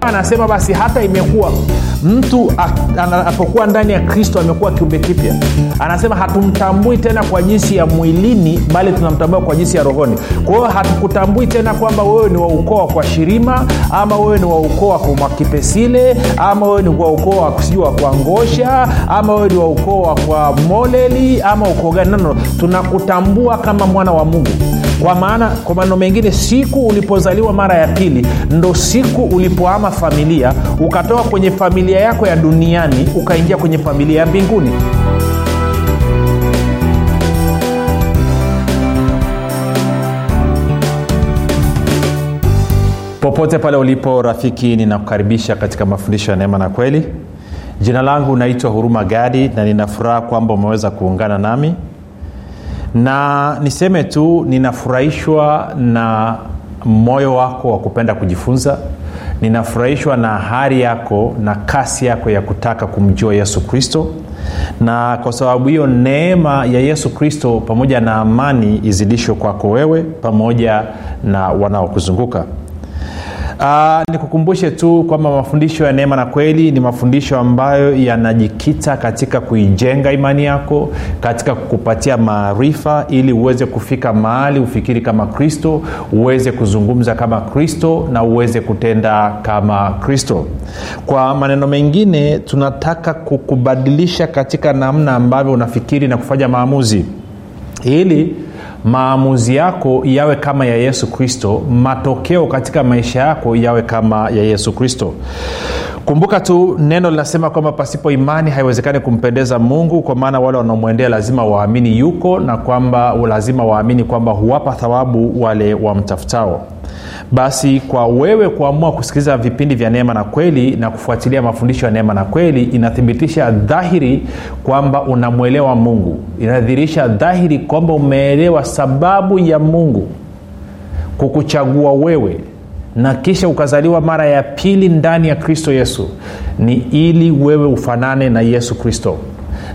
anasema basi hata imekuwa mtu anapokuwa ndani ya kristo amekuwa kiumbe kipya. Anasema hatumtambui tena kwa jinsi ya mwilini bali tunamtambua kwa jinsi ya rohoni. Kwa hiyo hatukutambui tena kwamba wewe ni wa ukoo wa kwa shirima ama wewe ni wa ukoo wa mwakipesile ama wewe ni wa ukoo wa sijui wa kwa ngosha ama wewe ni wa ukoo wa kwa moleli ama ukoo gani. Nano tunakutambua kama mwana wa mungu kwa maana kwa maneno mengine siku ulipozaliwa mara ya pili ndo siku ulipoama familia ukatoka kwenye familia yako ya duniani ukaingia kwenye familia ya mbinguni. Popote pale ulipo rafiki ninakukaribisha katika mafundisho ya neema na kweli. Jina langu naitwa huruma gadi na ninafuraha kwamba umeweza kuungana nami na niseme tu ninafurahishwa na moyo wako wa kupenda kujifunza. Ninafurahishwa na hari yako na kasi yako ya kutaka kumjua yesu kristo. Na kwa sababu hiyo neema ya yesu kristo pamoja na amani izidishwe kwako wewe pamoja na wanaokuzunguka Uh, nikukumbushe tu kwamba mafundisho ya neema na kweli ni mafundisho ambayo yanajikita katika kuijenga imani yako katika kukupatia maarifa ili uweze kufika mahali ufikiri kama kristo uweze kuzungumza kama kristo na uweze kutenda kama kristo. Kwa maneno mengine tunataka kukubadilisha katika namna ambavyo unafikiri na kufanya maamuzi. Ili maamuzi yako yawe kama ya yesu kristo matokeo katika maisha yako yawe kama ya yesu kristo. Kumbuka tu neno linasema kwamba pasipo imani haiwezekani kumpendeza mungu kwa maana wale wanaomwendea lazima waamini yuko na kwamba lazima waamini kwamba huwapa thawabu wale wamtafutao basi kwa wewe kuamua kusikiliza vipindi vya neema na kweli na kufuatilia mafundisho ya neema na kweli inathibitisha dhahiri kwamba unamwelewa mungu. Inadhihirisha dhahiri kwamba umeelewa sababu ya mungu kukuchagua wewe na kisha ukazaliwa mara ya pili ndani ya kristo yesu. Ni ili wewe ufanane na yesu kristo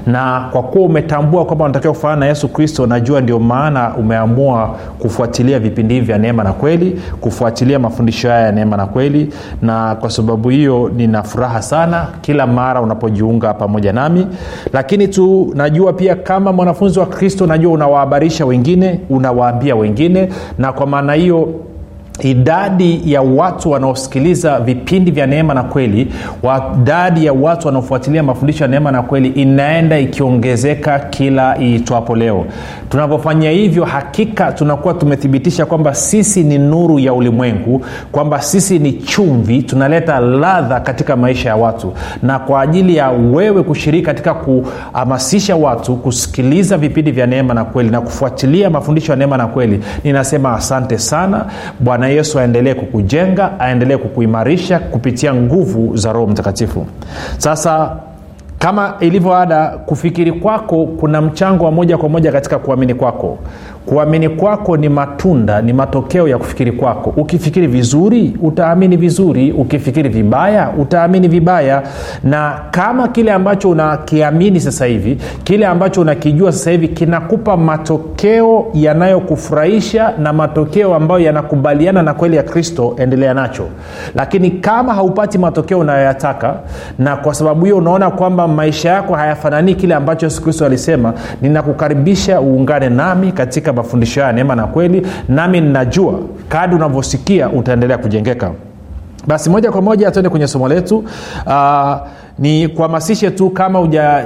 na kwa kuwa umetambua kwamba unatakiwa kufanana na yesu kristo najua ndio maana umeamua kufuatilia vipindi hivi vya neema na kweli kufuatilia mafundisho haya ya neema na kweli. Na kwa sababu hiyo nina furaha sana kila mara unapojiunga pamoja nami. Lakini tu najua pia kama mwanafunzi wa kristo najua unawahabarisha wengine unawaambia wengine. Na kwa maana hiyo idadi ya watu wanaosikiliza vipindi vya neema na kweli idadi ya watu wanaofuatilia mafundisho ya neema na kweli inaenda ikiongezeka kila iitwapo leo. Tunavyofanya hivyo hakika tunakuwa tumethibitisha kwamba sisi ni nuru ya ulimwengu kwamba sisi ni chumvi tunaleta ladha katika maisha ya watu. Na kwa ajili ya wewe kushiriki katika kuhamasisha watu kusikiliza vipindi vya neema na kweli na kufuatilia mafundisho ya neema na kweli ninasema asante sana. Bwana bwana yesu aendelee kukujenga aendelee kukuimarisha kupitia nguvu za roho mtakatifu. Sasa kama ilivyo ada kufikiri kwako kuna mchango wa moja kwa moja katika kuamini kwako kuamini kwako ni matunda ni matokeo ya kufikiri kwako. Ukifikiri vizuri utaamini vizuri. Ukifikiri vibaya utaamini vibaya. Na kama kile ambacho unakiamini sasa hivi kile ambacho unakijua sasa hivi kinakupa matokeo yanayokufurahisha na matokeo ambayo yanakubaliana na kweli ya kristo endelea nacho. Lakini kama haupati matokeo unayoyataka na kwa sababu hiyo unaona kwamba maisha yako hayafananii kile ambacho yesu kristo alisema ninakukaribisha uungane nami katika mafundisho haya neema na kweli nami ninajua kadi unavyosikia utaendelea kujengeka. Basi moja kwa moja tuende kwenye somo letu. Uh, ni kuhamasishe tu kama uja,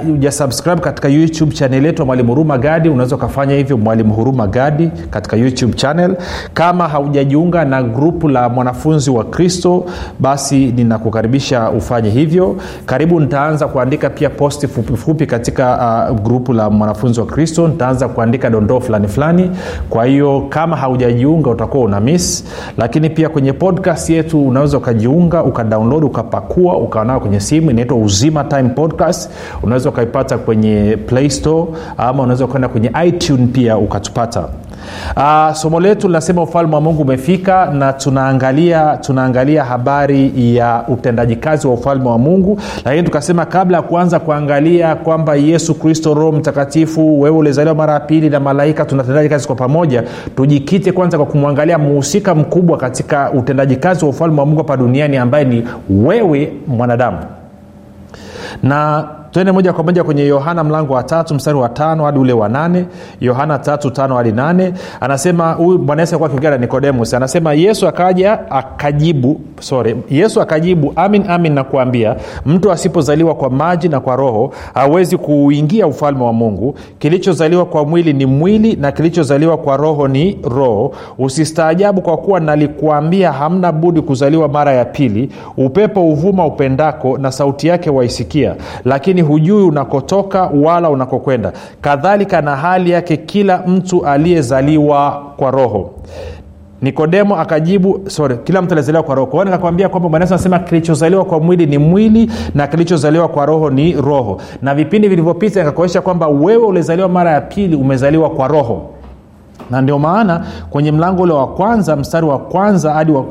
katika youtube chanel yetu mwalimu huruma gadi. Unaweza ukafanya hivyo mwalimu huruma gadi katika youtube channel. Kama haujajiunga na grupu la mwanafunzi wa kristo basi ninakukaribisha ufanye hivyo. Karibu nitaanza kuandika pia posti fupifupi katika uh, grupu la mwanafunzi wa kristo. Nitaanza kuandika dondoo fulani fulani. Kwa hiyo kama haujajiunga utakuwa una miss. Lakini pia kwenye podcast yetu unaweza ukajiunga ukadownload ukapakua ukawa kwenye simu inaitwa uzima time podcast. Unaweza ukaipata kwenye play store ama unaweza ukaenda kwenye itune pia ukatupata. Uh, somo letu linasema ufalme wa mungu umefika na tunaangalia tunaangalia habari ya utendaji kazi wa ufalme wa mungu. Lakini tukasema kabla ya kuanza kuangalia kwamba yesu kristo roho mtakatifu wewe ulizaliwa mara ya pili na malaika tunatendaji kazi kwa pamoja tujikite kwanza kwa kumwangalia muhusika mkubwa katika utendaji kazi wa ufalme wa mungu hapa duniani ambaye ni wewe mwanadamu na twende moja kwa moja kwenye yohana mlango wa tatu mstari wa tano hadi ule wa nane. Yohana tatu tano hadi nane. Anasema huyu bwana yesu akiongea na nikodemus. Anasema yesu akaja akajibu sorry yesu akajibu amin amin nakuambia mtu asipozaliwa kwa maji na kwa roho hawezi kuuingia ufalme wa mungu. Kilichozaliwa kwa mwili ni mwili na kilichozaliwa kwa roho ni roho. Usistaajabu kwa kuwa nalikuambia hamna budi kuzaliwa mara ya pili. Upepo uvuma upendako na sauti yake waisikia. Lakini hujui unakotoka wala unakokwenda. Kadhalika na hali yake kila mtu aliyezaliwa kwa roho. Nikodemo akajibu sorry kila mtu alizaliwa kwa roho. Kwao nikakwambia kwamba bwana anasema kilichozaliwa kwa mwili ni mwili na kilichozaliwa kwa roho ni roho? Na vipindi vilivyopita nikakuonyesha kwamba wewe ulizaliwa mara ya pili umezaliwa kwa roho na ndio maana kwenye mlango ule wa kwanza mstari wa kwanza hadi wa,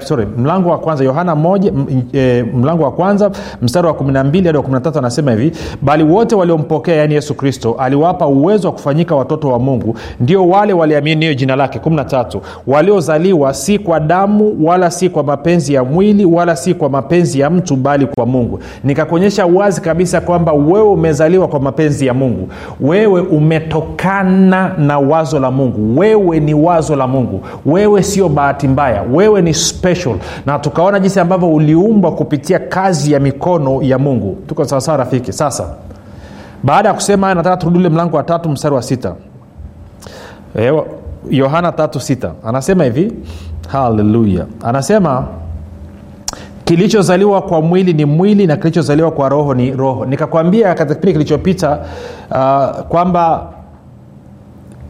sorry, mlango wa kwanza yohana moja m, e, mlango wa kwanza mstari wa 12 hadi wa 13 anasema hivi bali wote waliompokea yaani yesu kristo aliwapa uwezo wa kufanyika watoto wa mungu. Ndio wale waliaminio jina lake. 13 waliozaliwa si kwa damu wala si kwa mapenzi ya mwili wala si kwa mapenzi ya mtu bali kwa mungu. Nikakuonyesha wazi kabisa kwamba wewe umezaliwa kwa mapenzi ya mungu. Wewe umetokana na wazo la mungu wewe ni wazo la mungu. Wewe sio bahati mbaya. Wewe ni special. Na tukaona jinsi ambavyo uliumbwa kupitia kazi ya mikono ya mungu. Tuko sawasawa rafiki? Sasa baada ya kusema nataka turudule mlango wa tatu mstari wa sita. Yohana tatu sita. Anasema hivi. Haleluya anasema kilichozaliwa kwa mwili ni mwili na kilichozaliwa kwa roho ni roho. Nikakwambia katika kipindi kilichopita uh, kwamba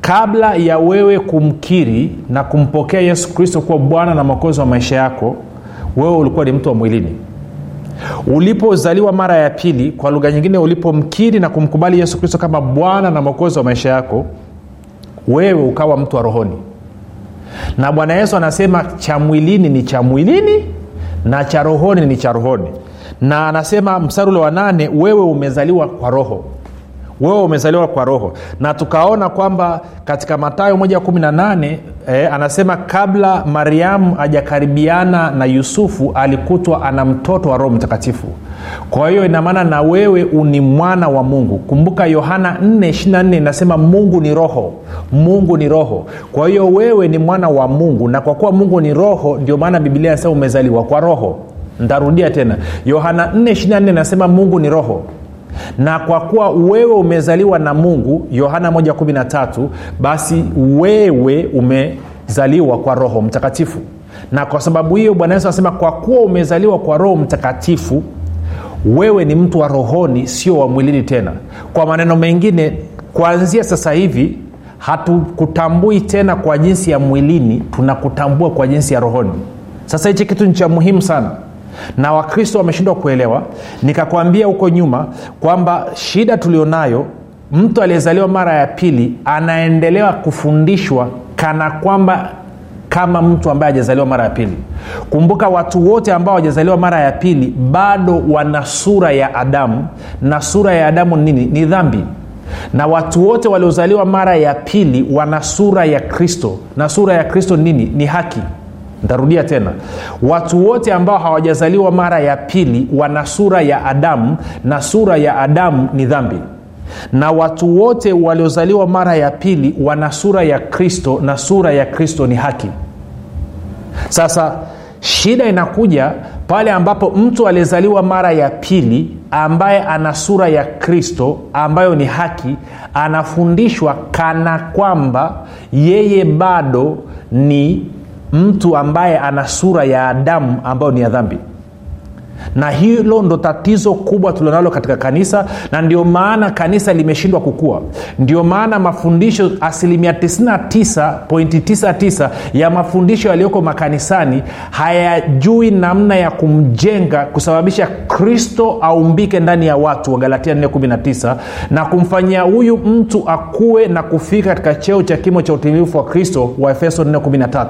kabla ya wewe kumkiri na kumpokea yesu kristo kuwa bwana na mwokozi wa maisha yako wewe ulikuwa ni mtu wa mwilini. Ulipozaliwa mara ya pili kwa lugha nyingine ulipomkiri na kumkubali yesu kristo kama bwana na mwokozi wa maisha yako wewe ukawa mtu wa rohoni. Na bwana yesu anasema cha mwilini ni cha mwilini na cha rohoni ni cha rohoni. Na anasema mstari wa nane wewe umezaliwa kwa roho wewe umezaliwa kwa roho. Na tukaona kwamba katika matayo moja kumi na nane eh, anasema kabla mariamu ajakaribiana na yusufu alikutwa ana mtoto wa roho mtakatifu. Kwa hiyo inamaana na wewe ni mwana wa mungu. Kumbuka yohana 424 inasema mungu ni roho. Mungu ni roho. Kwa hiyo wewe ni mwana wa mungu. Na kwa kuwa mungu ni roho ndio maana bibilia inasema umezaliwa kwa roho. Ntarudia tena. Yohana 4 inasema mungu ni roho na kwa kuwa wewe umezaliwa na mungu yohana 113 basi wewe umezaliwa kwa roho mtakatifu. Na kwa sababu hiyo bwana yesu anasema kwa kuwa umezaliwa kwa roho mtakatifu wewe ni mtu wa rohoni sio wa mwilini tena. Kwa maneno mengine kuanzia sasa hivi hatukutambui tena kwa jinsi ya mwilini tunakutambua kwa jinsi ya rohoni. Sasa hichi kitu ni cha muhimu sana na wakristo wameshindwa kuelewa. Nikakwambia huko nyuma kwamba shida tulionayo mtu aliyezaliwa mara ya pili anaendelewa kufundishwa kana kwamba kama mtu ambaye hajazaliwa mara ya pili. Kumbuka watu wote ambao hawajazaliwa mara ya pili bado wana sura ya adamu. Na sura ya adamu nini? Ni dhambi. Na watu wote waliozaliwa mara ya pili wana sura ya kristo. Na sura ya kristo nini? Ni haki ntarudia tena. Watu wote ambao hawajazaliwa mara ya pili wana sura ya adamu na sura ya adamu ni dhambi. Na watu wote waliozaliwa mara ya pili wana sura ya kristo na sura ya kristo ni haki. Sasa shida inakuja pale ambapo mtu aliyezaliwa mara ya pili ambaye ana sura ya kristo ambayo ni haki anafundishwa kana kwamba yeye bado ni mtu ambaye ana sura ya adamu ambayo ni ya dhambi. Na hilo ndo tatizo kubwa tulionalo katika kanisa na ndio maana kanisa limeshindwa kukua. Ndio maana mafundisho asilimia 99.99 ya mafundisho yaliyoko makanisani hayajui namna ya kumjenga kusababisha kristo aumbike ndani ya watu wa galatia 419 na kumfanyia huyu mtu akuwe na kufika katika cheo cha kimo cha utimilifu wa kristo wa efeso 413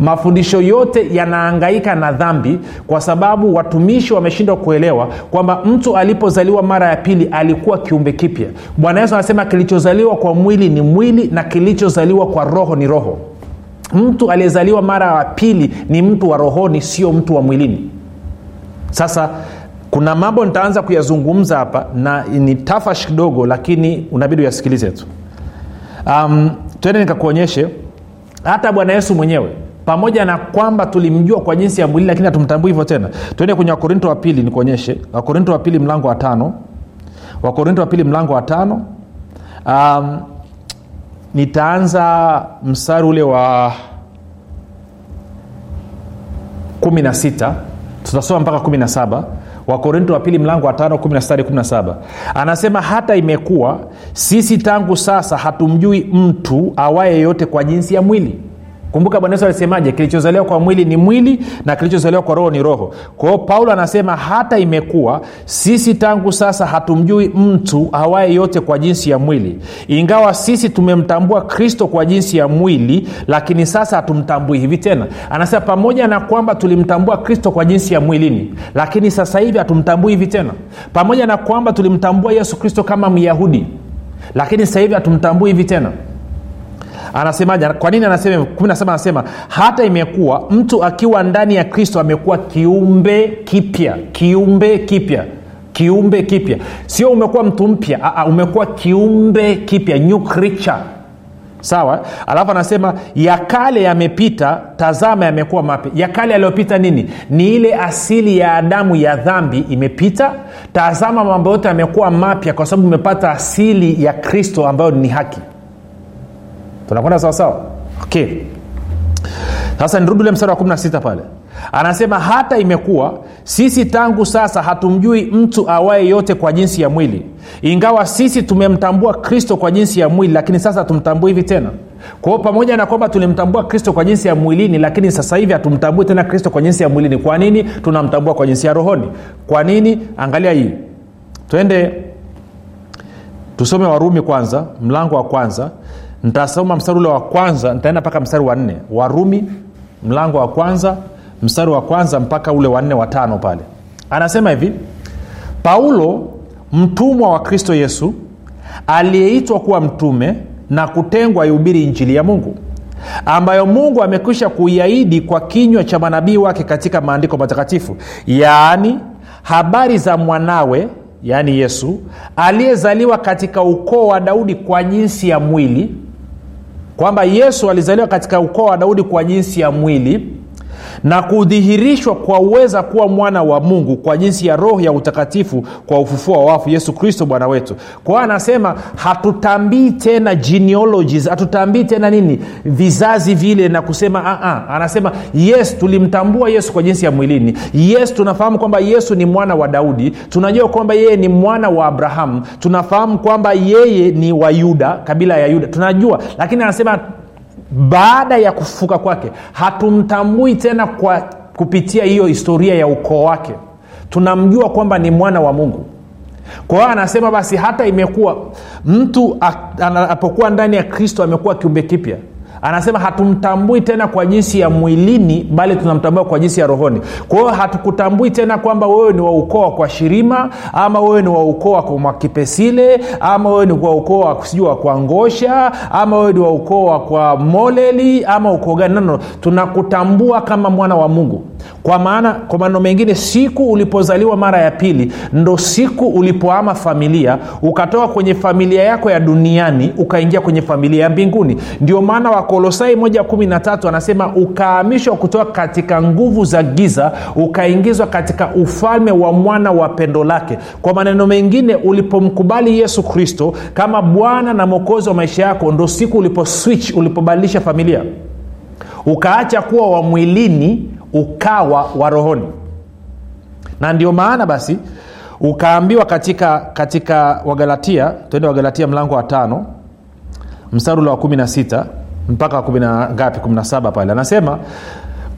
mafundisho yote yanaangaika na dhambi kwa sababu watumishi wameshindwa kuelewa kwamba mtu alipozaliwa mara ya pili alikuwa kiumbe kipya. Bwana yesu anasema kilichozaliwa kwa mwili ni mwili na kilichozaliwa kwa roho ni roho. Mtu aliyezaliwa mara ya pili ni mtu wa rohoni sio mtu wa mwilini. Sasa kuna mambo nitaanza kuyazungumza hapa na ni tafash kidogo lakini unabidi uyasikilize tu. Um, twende nikakuonyeshe hata bwana yesu mwenyewe pamoja na kwamba tulimjua kwa jinsi ya mwili lakini hatumtambui hivyo tena. Tuende kwenye wakorinto wa pili nikuonyeshe. Wakorinto wa pili mlango wa tano. Wakorinto wa pili mlango wa tano. Um, nitaanza mstari ule wa kumi na sita. Tutasoma mpaka kumi na saba. Wakorinto wa pili mlango wa tano kumi na sita kumi na saba. Anasema hata imekuwa sisi tangu sasa hatumjui mtu awaye yote kwa jinsi ya mwili kumbuka bwana yesu alisemaje kilichozaliwa kwa mwili ni mwili na kilichozaliwa kwa roho ni roho. Kwa hiyo paulo anasema hata imekuwa sisi tangu sasa hatumjui mtu awaye yote kwa jinsi ya mwili. Ingawa sisi tumemtambua kristo kwa jinsi ya mwili lakini sasa hatumtambui hivi tena. Anasema pamoja na kwamba tulimtambua kristo kwa jinsi ya mwilini lakini sasa hivi hatumtambui hivi tena. Pamoja na kwamba tulimtambua yesu kristo kama myahudi lakini sasa hivi hatumtambui hivi tena anasemaje? Kwa nini anasema 17 anasema hata imekuwa mtu akiwa ndani ya kristo amekuwa kiumbe kipya kiumbe kipya kiumbe kipya. Sio umekuwa mtu mpya umekuwa kiumbe kipya new creature. Sawa? Alafu anasema ya kale yamepita tazama yamekuwa mapya. Ya kale yaliyopita nini? Ni ile asili ya adamu ya dhambi imepita. Tazama mambo yote yamekuwa mapya kwa sababu umepata asili ya kristo ambayo ni haki tunakwenda sawasawa okay. Sasa nirudi ule mstari wa 16 pale. Anasema hata imekuwa sisi tangu sasa hatumjui mtu awaye yote kwa jinsi ya mwili. Ingawa sisi tumemtambua kristo kwa jinsi ya mwili lakini sasa hatumtambui hivi tena. Kwa pamoja na kwamba tulimtambua kristo kwa jinsi ya mwilini lakini sasa hivi hatumtambui tena kristo kwa jinsi ya mwilini. Kwa nini tunamtambua kwa jinsi ya rohoni? Kwa nini? Angalia hii. Twende tusome warumi kwanza mlango wa kwanza nitasoma mstari ule wa kwanza nitaenda mpaka mstari wa nne. Warumi mlango wa kwanza mstari wa kwanza mpaka ule wanne watano pale. Anasema hivi paulo mtumwa wa kristo yesu aliyeitwa kuwa mtume na kutengwa ihubiri injili ya mungu ambayo mungu amekwisha kuiahidi kwa kinywa cha manabii wake katika maandiko matakatifu yaani habari za mwanawe yaani yesu aliyezaliwa katika ukoo wa daudi kwa jinsi ya mwili kwamba yesu alizaliwa katika ukoo wa daudi kwa jinsi ya mwili na kudhihirishwa kwa uweza kuwa mwana wa mungu kwa jinsi ya roho ya utakatifu kwa ufufuo wa wafu yesu kristo bwana wetu. Kwa hiyo anasema hatutambii tena genealogies hatutambii tena nini vizazi vile na kusema uh-uh. anasema yes tulimtambua yesu kwa jinsi ya mwilini. Yes tunafahamu kwamba yesu ni mwana wa daudi. Tunajua kwamba yeye ni mwana wa abrahamu. Tunafahamu kwamba yeye ni wa yuda kabila ya yuda. Tunajua. Lakini anasema baada ya kufufuka kwake hatumtambui tena kwa kupitia hiyo historia ya ukoo wake. Tunamjua kwamba ni mwana wa mungu. Kwa hiyo anasema basi hata imekuwa mtu anapokuwa ndani ya kristo amekuwa kiumbe kipya anasema hatumtambui tena kwa jinsi ya mwilini bali tunamtambua kwa jinsi ya rohoni. Kwa hiyo hatukutambui tena kwamba wewe ni wa wa kwa shirima ama wewe ni wa ukoo wa mwakipesile ama wewe ni wa wa sijui wa kwa ngosha ama wewe ni wa wa kwa moleli ama ukoo gani. Nano tunakutambua kama mwana wa mungu. Kwa maana kwa maneno mengine siku ulipozaliwa mara ya pili ndo siku ulipoama familia ukatoka kwenye familia yako ya duniani ukaingia kwenye familia ya mbinguni. Ndio maana wakolosai moja kumi na tatu anasema ukahamishwa kutoka katika nguvu za giza ukaingizwa katika ufalme wa mwana wa pendo lake. Kwa maneno mengine ulipomkubali yesu kristo kama bwana na mwokozi wa maisha yako ndo siku ulipo ulipobadilisha familia. Ukaacha kuwa wa mwilini ukawa wa rohoni. Na ndio maana basi ukaambiwa katika katika wagalatia tuende wagalatia mlango wa tano mstari ule wa kumi na sita mpaka kumi na ngapi kumi na saba pale. Anasema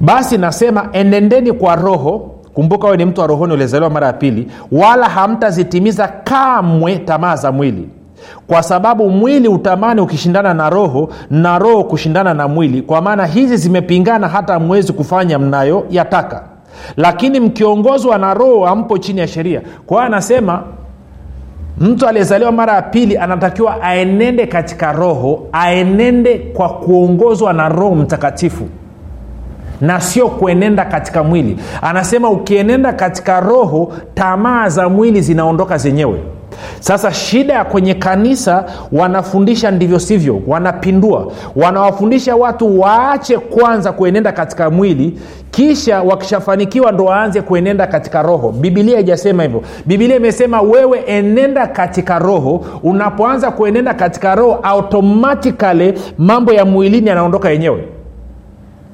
basi nasema enendeni kwa roho. Kumbuka wewe ni mtu wa rohoni uliezaliwa mara ya pili. Wala hamtazitimiza kamwe tamaa za mwili. Kwa sababu mwili utamani ukishindana na roho na roho kushindana na mwili. Kwa maana hizi zimepingana hata mwezi kufanya mnayo yataka lakini mkiongozwa na roho ampo chini ya sheria. Kwa hiyo anasema mtu aliyezaliwa mara ya pili anatakiwa aenende katika roho aenende kwa kuongozwa na roho mtakatifu na sio kuenenda katika mwili. Anasema ukienenda katika roho tamaa za mwili zinaondoka zenyewe sasa shida ya kwenye kanisa wanafundisha ndivyo sivyo wanapindua. Wanawafundisha watu waache kwanza kuenenda katika mwili kisha wakishafanikiwa ndo waanze kuenenda katika roho. Bibilia haijasema hivyo. Bibilia imesema wewe enenda katika roho. Unapoanza kuenenda katika roho automatikali mambo ya mwilini yanaondoka yenyewe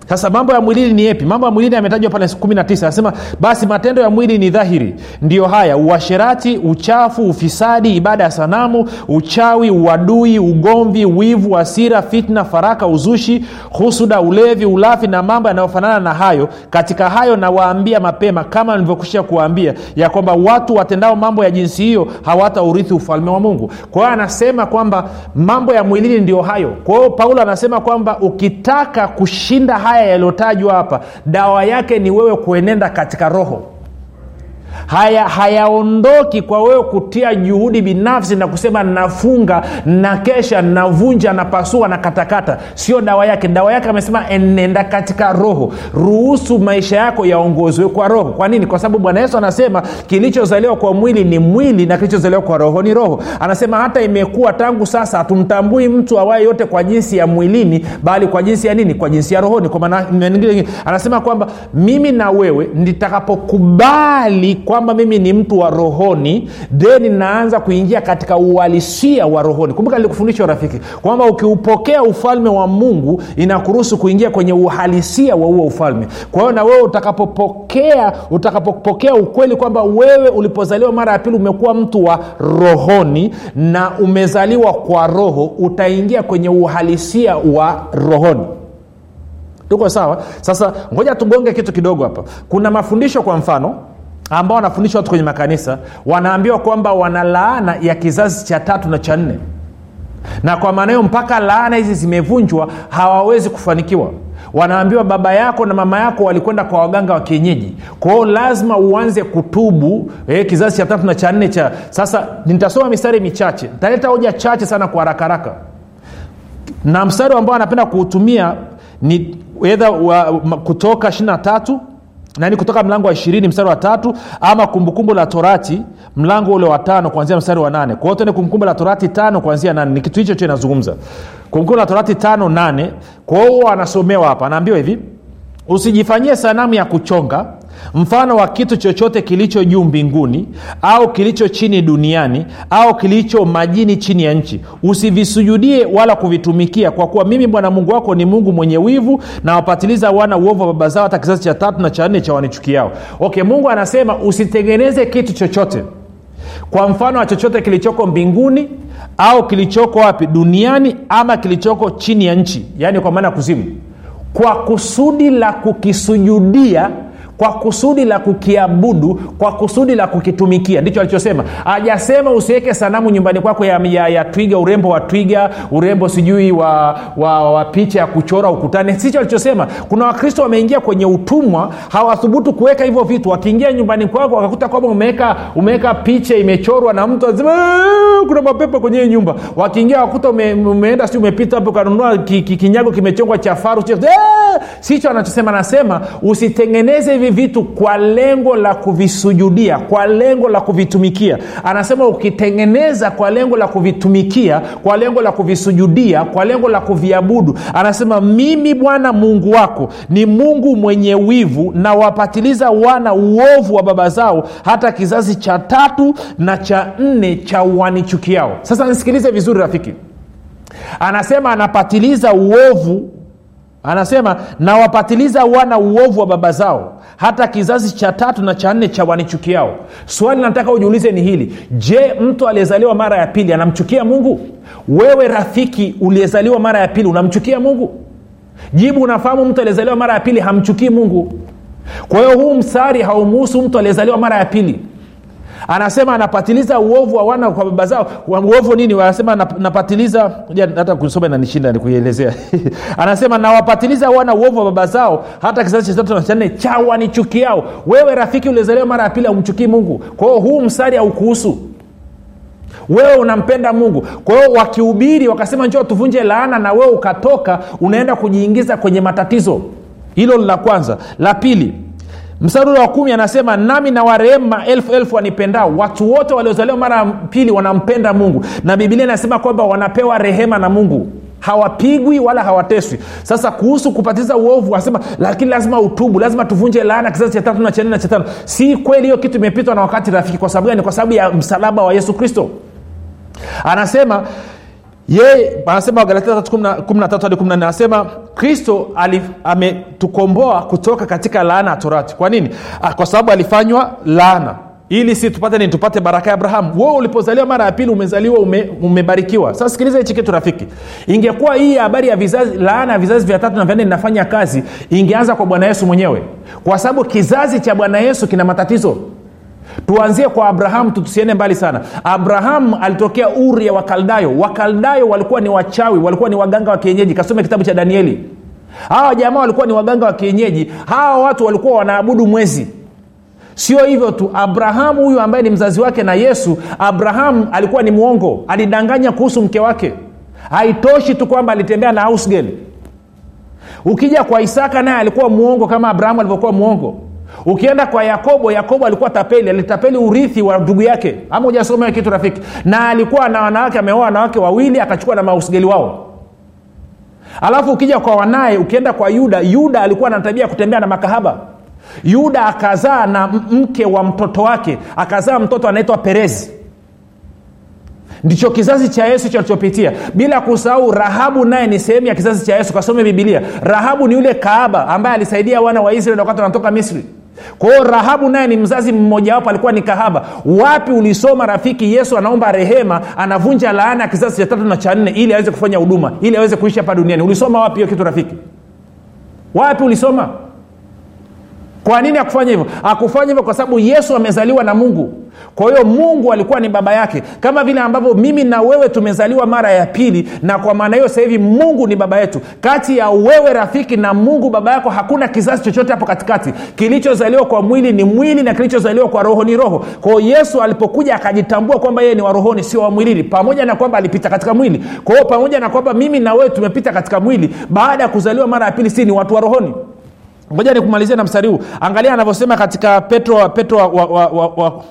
sasa mambo ya mwilini ni yepi mambo ya mwilini yametajwa pale 19 anasema basi matendo ya mwili ni dhahiri. Ndiyo haya uasherati uchafu ufisadi ibada ya sanamu uchawi uadui ugomvi wivu hasira fitna faraka uzushi husuda ulevi ulafi na mambo yanayofanana na hayo. Katika hayo nawaambia mapema kama nilivyokwisha kuwaambia ya kwamba watu watendao mambo ya jinsi hiyo hawataurithi ufalme wa mungu. Kwa hiyo anasema kwamba mambo ya mwilini ndio hayo. Kwa hiyo paulo anasema kwamba ukitaka kushinda haya yaliyotajwa hapa dawa yake ni wewe kuenenda katika roho haya hayaondoki kwa wewe kutia juhudi binafsi na kusema nafunga na kesha navunja napasua na katakata. Sio dawa yake. Dawa yake amesema enenda katika roho. Ruhusu maisha yako yaongozwe kwa roho. Kwa nini? Kwa sababu bwana yesu anasema kilichozaliwa kwa mwili ni mwili na kilichozaliwa kwa roho ni roho. Anasema hata imekuwa tangu sasa hatumtambui mtu awaye yote kwa jinsi ya mwilini bali kwa jinsi ya nini? Kwa jinsi ya rohoni. Kwa maana anasema kwamba mimi na wewe nitakapokubali kwamba mimi ni mtu wa rohoni then naanza kuingia katika uhalisia wa rohoni. Kumbuka nilikufundisha rafiki kwamba ukiupokea ufalme wa mungu inakuruhusu kuingia kwenye uhalisia wa huo ufalme. Kwa hiyo na wewe utakapopokea utakapopokea ukweli kwamba wewe ulipozaliwa mara ya pili umekuwa mtu wa rohoni na umezaliwa kwa roho utaingia kwenye uhalisia wa rohoni. Tuko sawa? Sasa ngoja tugonge kitu kidogo hapa. Kuna mafundisho kwa mfano ambao wanafundisha watu kwenye makanisa wanaambiwa kwamba wana laana ya kizazi cha tatu na cha nne. Na kwa maana hiyo mpaka laana hizi zimevunjwa hawawezi kufanikiwa. Wanaambiwa baba yako na mama yako walikwenda kwa waganga wa kienyeji. Kwao lazima uanze kutubu eh, kizazi cha tatu na cha nne cha sasa nitasoma mistari michache. Nitaleta hoja chache sana kwa haraka na mstari ambao anapenda kuutumia ni edha kutoka ishiri tatu nani kutoka mlango wa ishirini mstari wa tatu ama kumbukumbu la torati mlango ule wa tano kuanzia mstari wa nane. Kwa hiyo kumbukumbu la torati tano kuanzia nane. Ni kitu hicho cho inazungumza. Kumbukumbu la torati tano nane kwa hiyo anasomewa hapa. Anaambiwa hivi usijifanyie sanamu ya kuchonga mfano wa kitu chochote kilicho juu mbinguni au kilicho chini duniani au kilicho majini chini ya nchi usivisujudie wala kuvitumikia kwa kuwa mimi bwana mungu wako ni mungu mwenye wivu na wapatiliza wana uovu wa baba zao hata kizazi cha tatu na cha nne cha wanichukiao. Okay mungu anasema usitengeneze kitu chochote. Kwa mfano wa chochote kilichoko mbinguni au kilichoko wapi? Duniani ama kilichoko chini ya nchi yaani kwa maana kuzimu. Kwa kusudi la kukisujudia kwa kusudi la kukiabudu kwa kusudi la kukitumikia. Ndicho alichosema. Ajasema usiweke sanamu nyumbani kwako ya, ya, ya twiga urembo wa twiga urembo sijui wa, wa, wa picha ya kuchora ukutani. Sicho alichosema. Kuna wakristo wameingia kwenye utumwa hawathubutu kuweka hivyo vitu. Wakiingia nyumbani kwako wakakuta kwamba umeweka umeweka picha imechorwa na mtu azima kuna mapepo kwenye hii nyumba. Wakiingia wakuta ume, umeenda si umepita hapo ukanunua ki, ki, kinyago kimechongwa cha faru sicho anachosema. Anasema usitengeneze hivi vitu kwa lengo la kuvisujudia kwa lengo la kuvitumikia. Anasema ukitengeneza kwa lengo la kuvitumikia kwa lengo la kuvisujudia kwa lengo la kuviabudu. Anasema mimi bwana mungu wako ni mungu mwenye wivu na wapatiliza wana uovu wa baba zao hata kizazi cha tatu na cha nne cha wanichukiao sasa nisikilize vizuri rafiki. Anasema anapatiliza uovu anasema nawapatiliza wana uovu wa baba zao hata kizazi cha tatu na cha nne cha wanichukiao. Swali nataka ujiulize ni hili. Je mtu aliyezaliwa mara ya pili anamchukia mungu? Wewe rafiki uliyezaliwa mara ya pili unamchukia mungu? Jibu unafahamu mtu aliyezaliwa mara ya pili hamchukii mungu. Kwa hiyo huu msari haumuhusu mtu aliyezaliwa mara ya pili anasema anapatiliza uovu wa wana kwa baba zao. Uovu nini? Anasema napatiliza hata kusoma nanishinda nikuielezea anasema nawapatiliza wana uovu wa baba zao hata kizazi cha tatu na cha nne cha wanichukiao wewe rafiki uliozaliwa mara ya pili haumchukii mungu. Kwa hiyo huu mstari haukuhusu. Wewe unampenda mungu. Kwa hiyo wakihubiri wakasema njoo tuvunje laana na wewe ukatoka unaenda kujiingiza kwenye matatizo. Hilo la kwanza. La pili mstari wa kumi anasema nami na warehemu maelfu elfu wanipendao. Watu wote waliozaliwa mara ya pili wanampenda mungu. Na bibilia inasema kwamba wanapewa rehema na mungu. Hawapigwi wala hawateswi. Sasa kuhusu kupatiza uovu asema lakini lazima utubu lazima tuvunje laana kizazi cha tatu na cha nne na cha tano. Si kweli hiyo kitu imepitwa na wakati rafiki. Kwa sababu gani? Kwa sababu ya msalaba wa yesu kristo. Anasema yeye anasema wagalatia 13 hadi 14 anasema kristo ametukomboa kutoka katika laana ya torati. Kwa nini? Kwa sababu alifanywa laana. Ili si tupate nini? Tupate baraka ya abrahamu. Wewe ulipozaliwa mara ya pili umezaliwa ume, umebarikiwa. Sasa sikiliza hichi kitu rafiki. Ingekuwa hii habari ya vizazi laana ya vizazi vya tatu na vya nne inafanya kazi ingeanza kwa bwana yesu mwenyewe. Kwa sababu kizazi cha bwana yesu kina matatizo tuanzie kwa abrahamu tusiende mbali sana. Abrahamu alitokea uri wakaldayo. Wakaldayo walikuwa ni wachawi walikuwa ni waganga wa kienyeji. Kasome kitabu cha danieli. Hawa jamaa walikuwa ni waganga wa kienyeji. Hawa watu walikuwa wanaabudu mwezi. Sio hivyo tu. Abrahamu huyu ambaye ni mzazi wake na yesu abrahamu alikuwa ni mwongo. Alidanganya kuhusu mke wake. Haitoshi tu kwamba alitembea na ausgel. Ukija kwa isaka naye alikuwa mwongo kama abrahamu alivyokuwa mwongo ukienda kwa yakobo yakobo alikuwa tapeli alitapeli urithi wa ndugu yake. Ama ujasomea kitu rafiki? Na alikuwa na wanawake ameoa wanawake wawili akachukua na mausgeli wao. Alafu ukija kwa wanaye ukienda kwa yuda yuda alikuwa na tabia ya kutembea na makahaba. Yuda akazaa na mke wa mtoto wake. Akazaa mtoto anaitwa perezi ndicho kizazi cha yesu chalichopitia bila kusahau rahabu naye ni sehemu ya kizazi cha yesu. Kasome bibilia rahabu ni yule kaaba ambaye alisaidia wana wa israeli wakati wanatoka misri kwa hiyo rahabu naye ni mzazi mmojawapo alikuwa ni kahaba. Wapi ulisoma rafiki yesu anaomba rehema anavunja laana ya kizazi cha tatu na cha nne ili aweze kufanya huduma ili aweze kuishi hapa duniani? Ulisoma wapi hiyo kitu rafiki? Wapi ulisoma kwa nini akufanya hivyo? Akufanya hivyo kwa sababu yesu amezaliwa na mungu. Kwa hiyo mungu alikuwa ni baba yake. Kama vile ambavyo mimi na wewe tumezaliwa mara ya pili na kwa maana hiyo hivi mungu ni baba yetu. Kati ya wewe rafiki na mungu baba yako hakuna kizazi chochote hapo katikati. Kilichozaliwa kwa mwili ni mwili na kilichozaliwa kwa roho ni roho. Kwao yesu alipokuja akajitambua kwamba yeye ni wa rohoni sio wa mwilini pamoja na kwamba alipita katika mwili. Kwa hiyo pamoja na kwamba mimi na wewe tumepita katika mwili baada ya kuzaliwa mara ya pili si ni watu wa rohoni ngoja nikumalizia na mstari huu. Angalia anavyosema katika petro petro wa, wa, wa, wa, wa,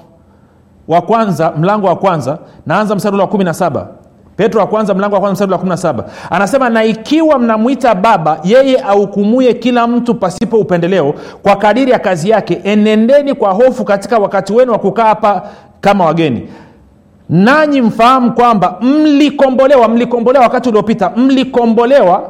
wa kwanza mlango wa kwanza. Naanza mstari wa kumi na saba. Petro wa kwanza mlango wa kwanza mstari wa kumi na saba. Anasema na ikiwa mnamwita baba yeye ahukumuye kila mtu pasipo upendeleo kwa kadiri ya kazi yake enendeni kwa hofu katika wakati wenu wa kukaa hapa kama wageni. Nanyi mfahamu kwamba mlikombolewa mlikombolewa wakati uliopita. Mlikombolewa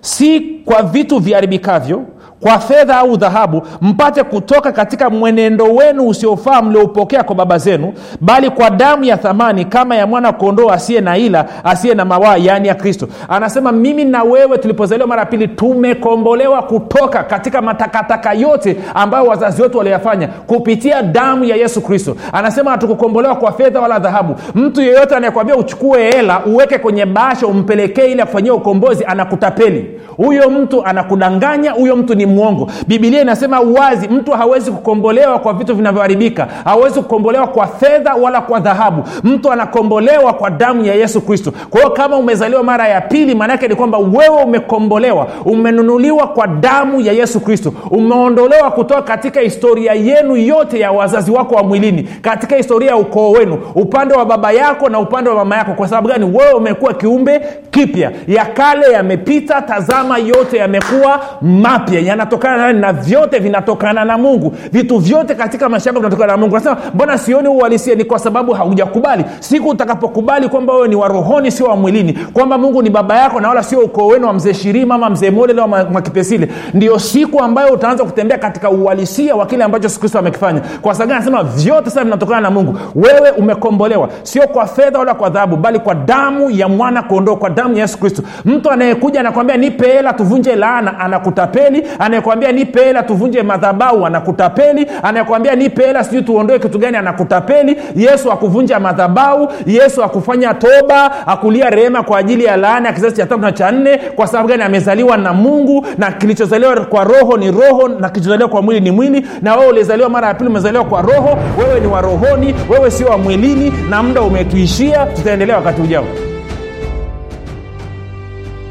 si kwa vitu viharibikavyo kwa fedha au dhahabu mpate kutoka katika mwenendo wenu usiofaa mlioupokea kwa baba zenu bali kwa damu ya thamani kama ya mwana kondoo asiye na ila asiye na mawaa yaani ya kristo. Anasema mimi na wewe tulipozaliwa mara ya pili tumekombolewa kutoka katika matakataka yote ambayo wazazi wetu waliyafanya kupitia damu ya yesu kristo. Anasema hatukukombolewa kwa fedha wala dhahabu. Mtu yeyote anayekwambia uchukue hela uweke kwenye basha umpelekee ili akufanyia ukombozi anakutapeli. Huyo mtu anakudanganya huyo mtu ni mwongo. Bibilia inasema wazi mtu hawezi kukombolewa kwa vitu vinavyoharibika hawezi kukombolewa kwa fedha wala kwa dhahabu. Mtu anakombolewa kwa damu ya yesu kristo. Kwa hiyo kama umezaliwa mara ya pili maanaake ni kwamba wewe umekombolewa umenunuliwa kwa damu ya yesu kristo. Umeondolewa kutoka katika historia yenu yote ya wazazi wako wa mwilini katika historia ya ukoo wenu upande wa baba yako na upande wa mama yako. Kwa sababu gani? Wewe umekuwa kiumbe kipya. Ya kale yamepita tazama yote yamekuwa mapya yanatokana na nani na vyote vinatokana na mungu. Vitu vyote katika maisha yako vinatokana na mungu. Nasema mbona sioni uhalisia? Ni kwa sababu haujakubali. Siku utakapokubali kwamba wewe ni warohoni sio wa mwilini kwamba mungu ni baba yako na wala sio ukoo wenu wa mzee shirima ama mzee molele mwakipesile ndio siku ambayo utaanza kutembea katika uhalisia wa kile ambacho kristo amekifanya. Kwa sababu anasema vyote sasa vinatokana na mungu. Wewe umekombolewa sio kwa fedha wala kwa dhahabu bali kwa damu ya mwana kondoo kwa damu ya yesu kristo. Mtu anayekuja anakwambia nipe hela tuvunje laana anakutapeli anayekwambia nipe hela tuvunje madhabau anakutapeli. Anayekwambia nipe hela sijui tuondoe kitu gani anakutapeli. Yesu akuvunja madhabau yesu akufanya toba akulia rehema kwa ajili ya laana ya kizazi cha tatu na cha nne. Kwa sababu gani? Amezaliwa na mungu na kilichozaliwa kwa roho ni roho na kilichozaliwa kwa mwili ni mwili. Na wewe ulizaliwa mara ya pili umezaliwa kwa roho. Wewe ni wa rohoni wewe sio wa mwilini na muda umetuishia tutaendelea wakati ujao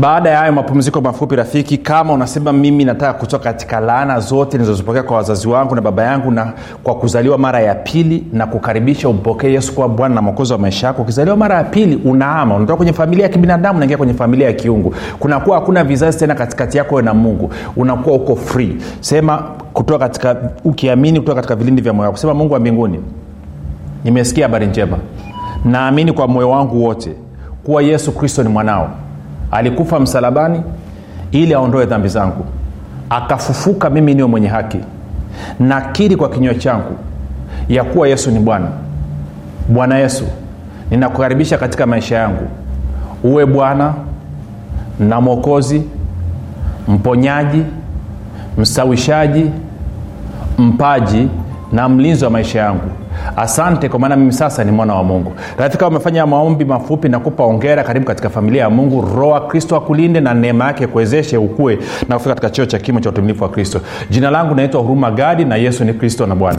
baada ya hayo mapumziko mafupi rafiki kama unasema mimi nataka kutoka katika laana zote nilizozipokea kwa wazazi wangu na baba yangu na kwa kuzaliwa mara ya pili na kukaribisha umpokee yesu kuwa bwana na mwokozi wa maisha yako ukizaliwa mara ya pili unaama unatoka kwenye familia ya kibinadamu naingia kwenye familia ya kiungu. Kunakuwa hakuna vizazi tena katikati yako na mungu. Unakuwa uko free. Sema kutoka katika ukiamini kutoka katika vilindi vya moyo sema mungu wa mbinguni nimesikia habari njema. Naamini kwa moyo wangu wote kuwa yesu kristo ni mwanao alikufa msalabani ili aondoe dhambi zangu. Akafufuka mimi niwe mwenye haki. Nakiri kwa kinywa changu ya kuwa yesu ni bwana. Bwana yesu ninakukaribisha katika maisha yangu. Uwe bwana na mwokozi mponyaji msawishaji mpaji na mlinzi wa maisha yangu asante kwa maana mimi sasa ni mwana wa mungu. Rafika umefanya maombi mafupi na kupa ongera karibu katika familia ya mungu roa kristo akulinde na neema yake kuwezeshe ukue na kufika katika cheo cha kimo cha utumilifu wa kristo. Jina langu naitwa huruma gadi na yesu ni kristo na bwana